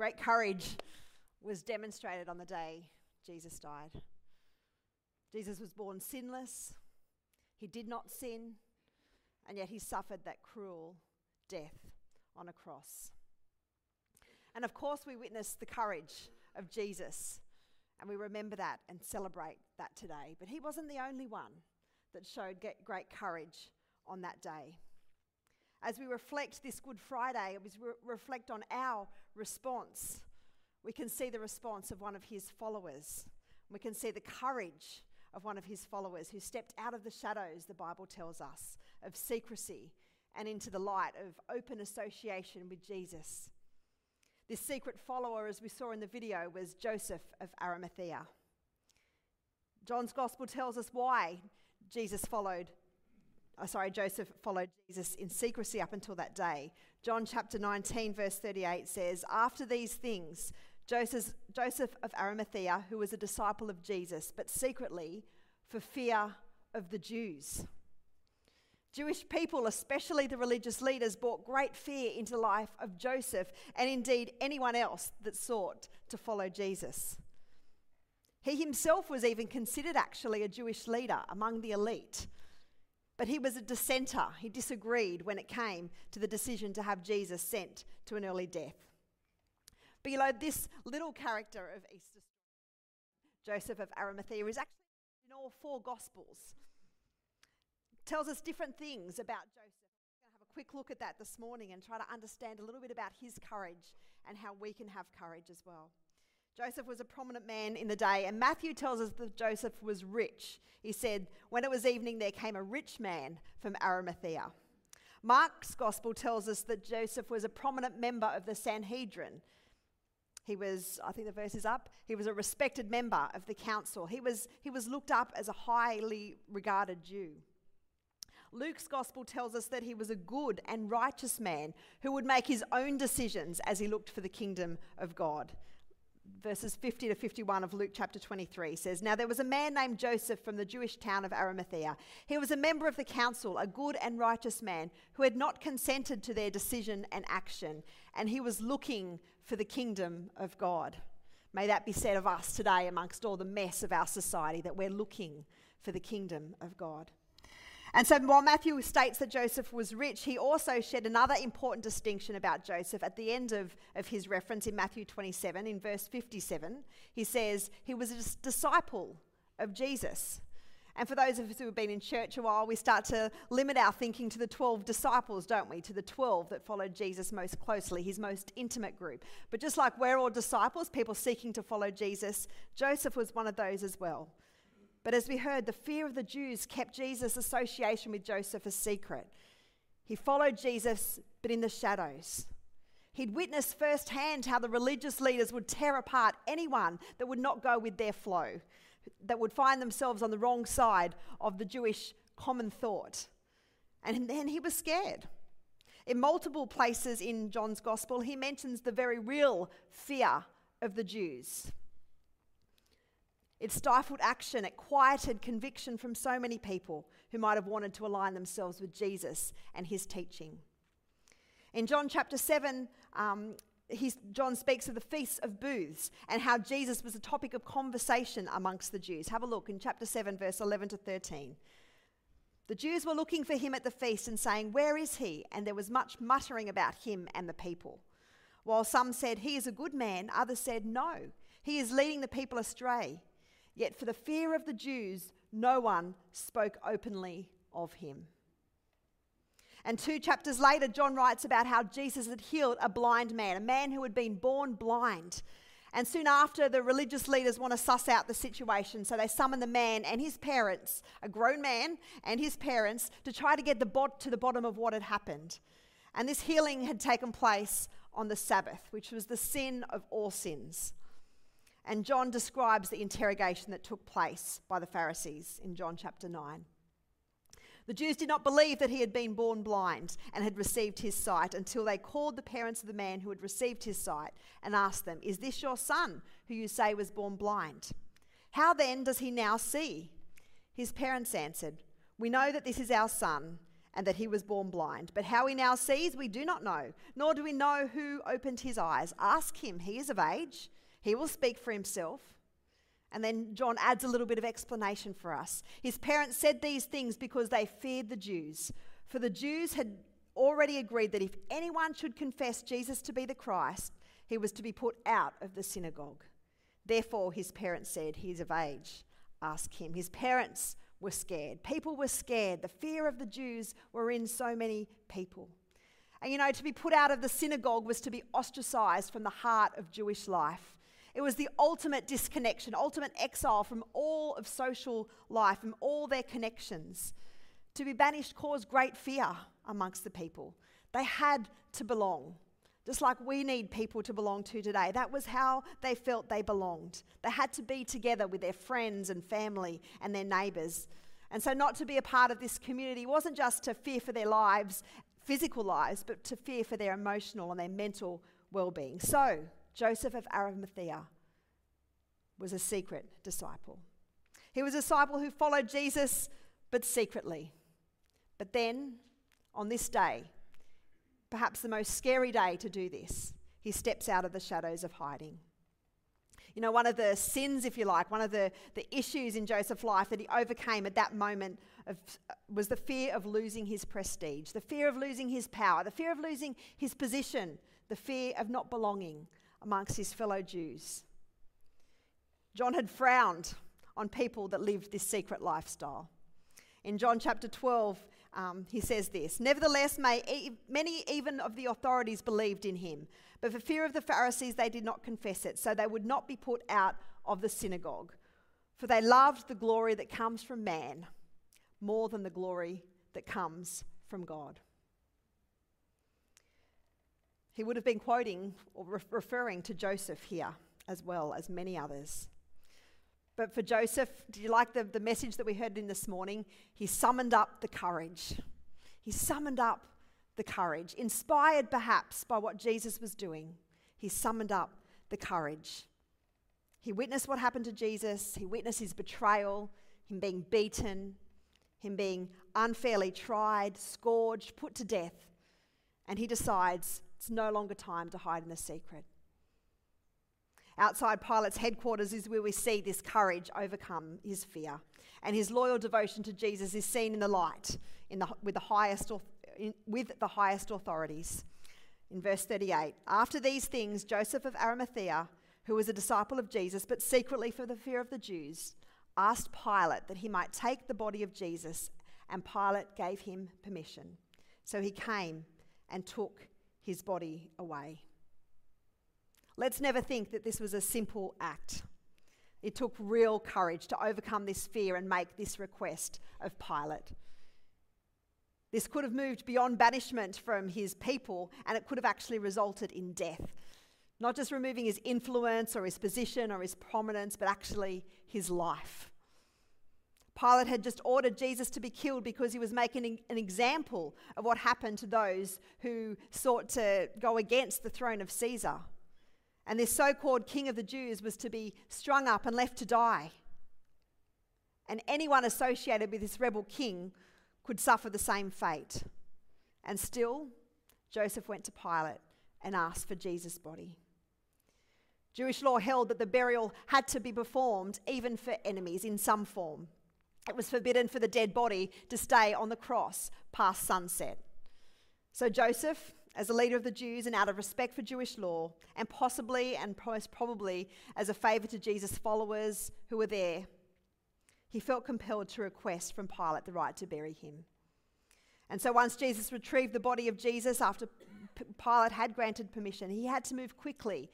Great courage was demonstrated on the day Jesus died. Jesus was born sinless, he did not sin, and yet he suffered that cruel death on a cross. And of course, we witness the courage of Jesus, and we remember that and celebrate that today. But he wasn't the only one that showed great courage on that day. As we reflect this Good Friday, as we reflect on our response, we can see the response of one of his followers. We can see the courage of one of his followers who stepped out of the shadows, the Bible tells us, of secrecy and into the light of open association with Jesus. This secret follower, as we saw in the video, was Joseph of Arimathea. John's gospel tells us why Jesus followed, oh, sorry, Joseph followed Jesus in secrecy up until that day. John chapter 19, verse 38 says, After these things, Joseph, Joseph of Arimathea, who was a disciple of Jesus, but secretly for fear of the Jews. Jewish people, especially the religious leaders, brought great fear into the life of Joseph and indeed anyone else that sought to follow Jesus. He himself was even considered actually a Jewish leader among the elite, but he was a dissenter. He disagreed when it came to the decision to have Jesus sent to an early death. But you know, this little character of Easter, Joseph of Arimathea, is actually in all four Gospels. Tells us different things about Joseph. We're going to have a quick look at that this morning and try to understand a little bit about his courage and how we can have courage as well. Joseph was a prominent man in the day, and Matthew tells us that Joseph was rich. He said, When it was evening, there came a rich man from Arimathea. Mark's gospel tells us that Joseph was a prominent member of the Sanhedrin, he was, I think the verse is up, he was a respected member of the council. He was, he was looked up as a highly regarded Jew. Luke's gospel tells us that he was a good and righteous man who would make his own decisions as he looked for the kingdom of God verses 50 to 51 of Luke chapter 23 says, Now there was a man named Joseph from the Jewish town of Arimathea. He was a member of the council, a good and righteous man who had not consented to their decision and action, and he was looking for the kingdom of God. May that be said of us today amongst all the mess of our society, that we're looking for the kingdom of God. And so while Matthew states that Joseph was rich, he also shed another important distinction about Joseph at the end of, of his reference in Matthew 27, in verse 57. He says, He was a disciple of Jesus. And for those of us who have been in church a while, we start to limit our thinking to the 12 disciples, don't we? To the 12 that followed Jesus most closely, his most intimate group. But just like we're all disciples, people seeking to follow Jesus, Joseph was one of those as well. But as we heard, the fear of the Jews kept Jesus' association with Joseph a secret. He followed Jesus, but in the shadows. He'd witnessed firsthand how the religious leaders would tear apart anyone that would not go with their flow, that would find themselves on the wrong side of the Jewish common thought. And then he was scared. In multiple places in John's gospel, he mentions the very real fear of the Jews. It stifled action, it quieted conviction from so many people who might have wanted to align themselves with Jesus and his teaching. In John chapter 7, um, John speaks of the Feasts of Booths and how Jesus was a topic of conversation amongst the Jews. Have a look in chapter 7, verse 11 to 13. The Jews were looking for him at the feast and saying, Where is he? And there was much muttering about him and the people. While some said, He is a good man, others said, No, he is leading the people astray. Yet for the fear of the Jews, no one spoke openly of him. And two chapters later, John writes about how Jesus had healed a blind man, a man who had been born blind. And soon after, the religious leaders want to suss out the situation. So they summon the man and his parents, a grown man and his parents, to try to get the bot- to the bottom of what had happened. And this healing had taken place on the Sabbath, which was the sin of all sins. And John describes the interrogation that took place by the Pharisees in John chapter 9. The Jews did not believe that he had been born blind and had received his sight until they called the parents of the man who had received his sight and asked them, Is this your son who you say was born blind? How then does he now see? His parents answered, We know that this is our son and that he was born blind. But how he now sees, we do not know, nor do we know who opened his eyes. Ask him, he is of age, he will speak for himself. And then John adds a little bit of explanation for us. His parents said these things because they feared the Jews, for the Jews had already agreed that if anyone should confess Jesus to be the Christ, he was to be put out of the synagogue. Therefore, his parents said, He is of age. Ask him. His parents were scared. People were scared. The fear of the Jews were in so many people. And you know, to be put out of the synagogue was to be ostracized from the heart of Jewish life. It was the ultimate disconnection, ultimate exile from all of social life, from all their connections. To be banished caused great fear amongst the people. They had to belong, just like we need people to belong to today. That was how they felt they belonged. They had to be together with their friends and family and their neighbours. And so, not to be a part of this community wasn't just to fear for their lives, physical lives, but to fear for their emotional and their mental well being. So, Joseph of Arimathea was a secret disciple. He was a disciple who followed Jesus, but secretly. But then, on this day, perhaps the most scary day to do this, he steps out of the shadows of hiding. You know, one of the sins, if you like, one of the, the issues in Joseph's life that he overcame at that moment of, was the fear of losing his prestige, the fear of losing his power, the fear of losing his position, the fear of not belonging amongst his fellow Jews. John had frowned on people that lived this secret lifestyle. In John chapter 12, um, he says this Nevertheless, e- many even of the authorities believed in him, but for fear of the Pharisees, they did not confess it, so they would not be put out of the synagogue. For they loved the glory that comes from man more than the glory that comes from God. He would have been quoting or re- referring to Joseph here, as well as many others. But for Joseph, do you like the, the message that we heard in this morning? He summoned up the courage. He summoned up the courage, inspired perhaps by what Jesus was doing. He summoned up the courage. He witnessed what happened to Jesus, he witnessed his betrayal, him being beaten, him being unfairly tried, scourged, put to death. And he decides it's no longer time to hide in the secret. Outside Pilate's headquarters is where we see this courage overcome his fear. And his loyal devotion to Jesus is seen in the light in the, with, the highest, in, with the highest authorities. In verse 38, after these things, Joseph of Arimathea, who was a disciple of Jesus, but secretly for the fear of the Jews, asked Pilate that he might take the body of Jesus, and Pilate gave him permission. So he came and took his body away. Let's never think that this was a simple act. It took real courage to overcome this fear and make this request of Pilate. This could have moved beyond banishment from his people and it could have actually resulted in death. Not just removing his influence or his position or his prominence, but actually his life. Pilate had just ordered Jesus to be killed because he was making an example of what happened to those who sought to go against the throne of Caesar. And this so called king of the Jews was to be strung up and left to die. And anyone associated with this rebel king could suffer the same fate. And still, Joseph went to Pilate and asked for Jesus' body. Jewish law held that the burial had to be performed even for enemies in some form. It was forbidden for the dead body to stay on the cross past sunset. So Joseph as a leader of the Jews and out of respect for Jewish law, and possibly and most probably as a favour to Jesus' followers who were there, he felt compelled to request from Pilate the right to bury him. And so once Jesus retrieved the body of Jesus after Pilate had granted permission, he had to move quickly.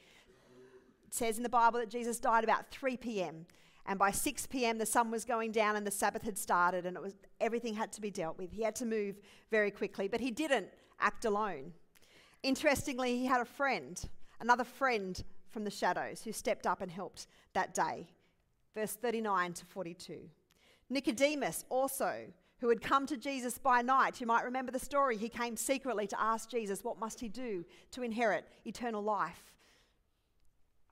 It says in the Bible that Jesus died about 3 p.m. And by 6 p.m., the sun was going down and the Sabbath had started, and it was, everything had to be dealt with. He had to move very quickly, but he didn't act alone. Interestingly, he had a friend, another friend from the shadows, who stepped up and helped that day. Verse 39 to 42. Nicodemus also, who had come to Jesus by night. You might remember the story. He came secretly to ask Jesus, What must he do to inherit eternal life?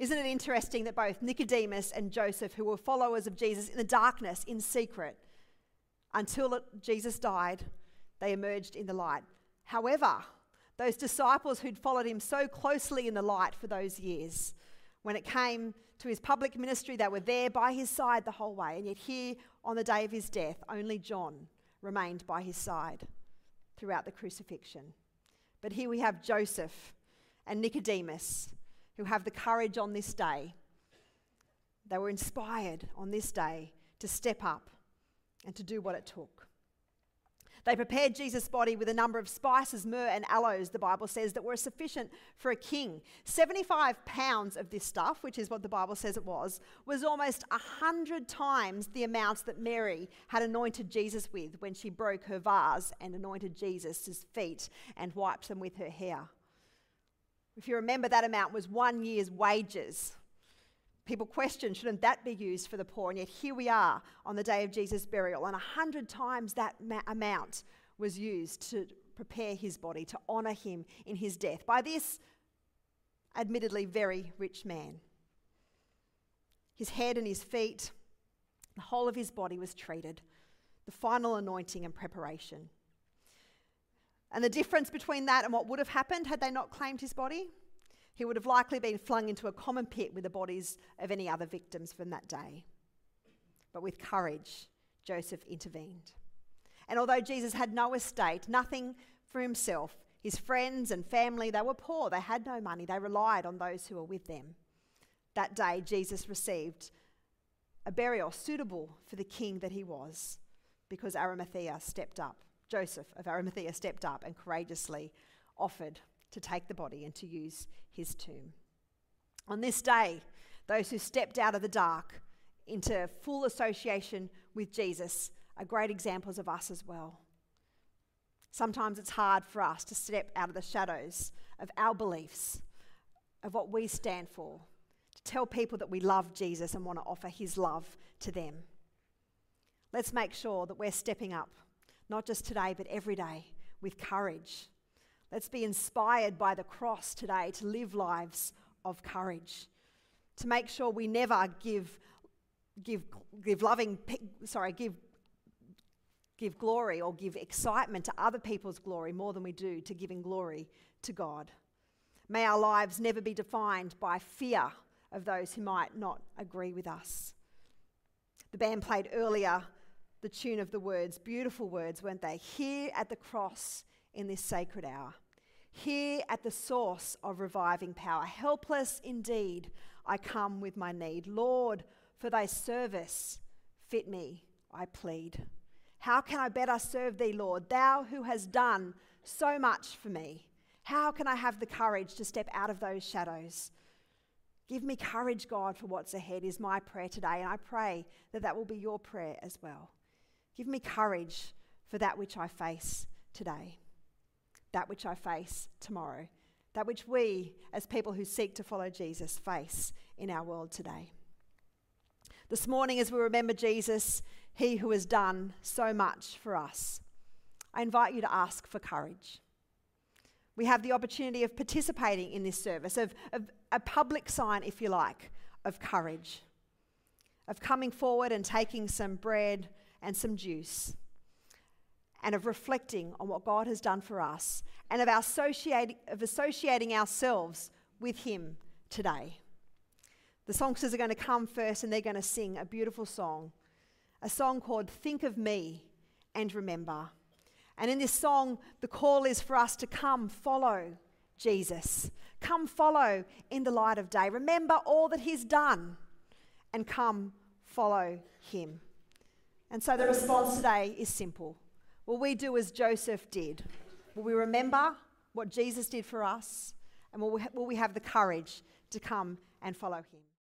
Isn't it interesting that both Nicodemus and Joseph, who were followers of Jesus in the darkness, in secret, until Jesus died, they emerged in the light? However, those disciples who'd followed him so closely in the light for those years, when it came to his public ministry, they were there by his side the whole way. And yet, here on the day of his death, only John remained by his side throughout the crucifixion. But here we have Joseph and Nicodemus who have the courage on this day. They were inspired on this day to step up and to do what it took. They prepared Jesus' body with a number of spices, myrrh, and aloes, the Bible says, that were sufficient for a king. 75 pounds of this stuff, which is what the Bible says it was, was almost a hundred times the amounts that Mary had anointed Jesus with when she broke her vase and anointed Jesus' feet and wiped them with her hair. If you remember, that amount was one year's wages. People question, shouldn't that be used for the poor? And yet here we are on the day of Jesus' burial, and a hundred times that ma- amount was used to prepare his body, to honour him in his death by this admittedly very rich man. His head and his feet, the whole of his body was treated, the final anointing and preparation. And the difference between that and what would have happened had they not claimed his body he would have likely been flung into a common pit with the bodies of any other victims from that day. But with courage, Joseph intervened. And although Jesus had no estate, nothing for himself, his friends and family, they were poor. They had no money. They relied on those who were with them. That day, Jesus received a burial suitable for the king that he was because Arimathea stepped up. Joseph of Arimathea stepped up and courageously offered to take the body and to use his tomb. On this day, those who stepped out of the dark into full association with Jesus are great examples of us as well. Sometimes it's hard for us to step out of the shadows of our beliefs, of what we stand for, to tell people that we love Jesus and want to offer his love to them. Let's make sure that we're stepping up, not just today, but every day, with courage Let's be inspired by the cross today to live lives of courage, to make sure we never give, give, give loving, sorry, give, give glory or give excitement to other people's glory more than we do to giving glory to God. May our lives never be defined by fear of those who might not agree with us. The band played earlier the tune of the words, beautiful words, weren't they? Here at the cross in this sacred hour. Here at the source of reviving power, helpless indeed, I come with my need. Lord, for thy service, fit me, I plead. How can I better serve thee, Lord, thou who hast done so much for me? How can I have the courage to step out of those shadows? Give me courage, God, for what's ahead, is my prayer today. And I pray that that will be your prayer as well. Give me courage for that which I face today that which I face tomorrow, that which we, as people who seek to follow Jesus, face in our world today. This morning, as we remember Jesus, he who has done so much for us, I invite you to ask for courage. We have the opportunity of participating in this service, of, of a public sign, if you like, of courage, of coming forward and taking some bread and some juice and of reflecting on what God has done for us and of, associating, of associating ourselves with Him today. The songsters are going to come first and they're going to sing a beautiful song, a song called Think of Me and Remember. And in this song, the call is for us to come follow Jesus. Come follow in the light of day. Remember all that He's done and come follow Him. And so the response today is simple Will we do as Joseph did? Will we remember what Jesus did for us? And will we, will we have the courage to come and follow him?